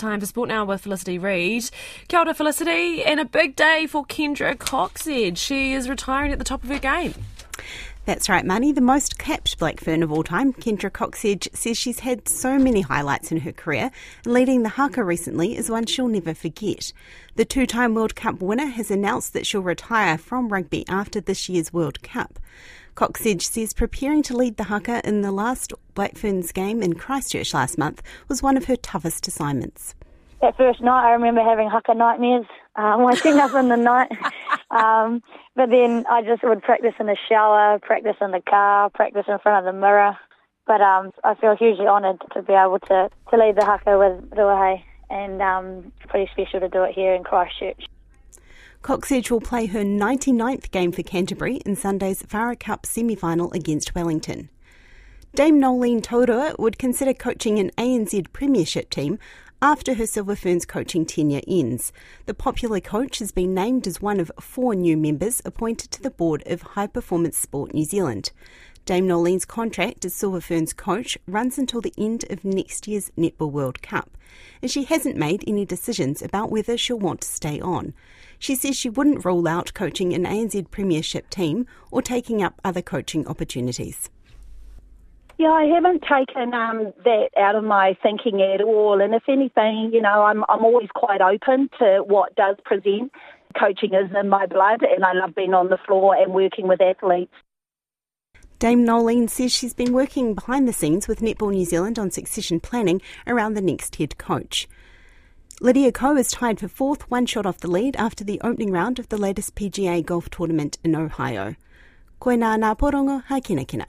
Time for Sport Now with Felicity Reid. Kia ora, Felicity, and a big day for Kendra Cocksedge. She is retiring at the top of her game. That's right, Money. The most capped Black Fern of all time, Kendra Cocksedge says she's had so many highlights in her career, and leading the haka recently is one she'll never forget. The two time World Cup winner has announced that she'll retire from rugby after this year's World Cup. Cocksedge says preparing to lead the haka in the last Black Ferns game in Christchurch last month was one of her toughest assignments. That first night, I remember having haka nightmares, um, waking up in the night. Um, but then I just would practice in the shower, practice in the car, practice in front of the mirror. But um, I feel hugely honoured to be able to, to lead the haka with Ruahei, and um, pretty special to do it here in Christchurch. Cocksedge will play her 99th game for Canterbury in Sunday's Farah Cup semi final against Wellington. Dame Noeline Taurua would consider coaching an ANZ Premiership team after her Silver Ferns coaching tenure ends. The popular coach has been named as one of four new members appointed to the board of High Performance Sport New Zealand. Dame Noeline's contract as Silver Ferns coach runs until the end of next year's Netball World Cup, and she hasn't made any decisions about whether she'll want to stay on. She says she wouldn't rule out coaching an ANZ Premiership team or taking up other coaching opportunities. Yeah, I haven't taken um, that out of my thinking at all. And if anything, you know, I'm I'm always quite open to what does present. Coaching is in my blood, and I love being on the floor and working with athletes. Dame Noeline says she's been working behind the scenes with Netball New Zealand on succession planning around the next head coach. Lydia Ko is tied for fourth, one shot off the lead after the opening round of the latest PGA golf tournament in Ohio. Koe nā porongo, kina.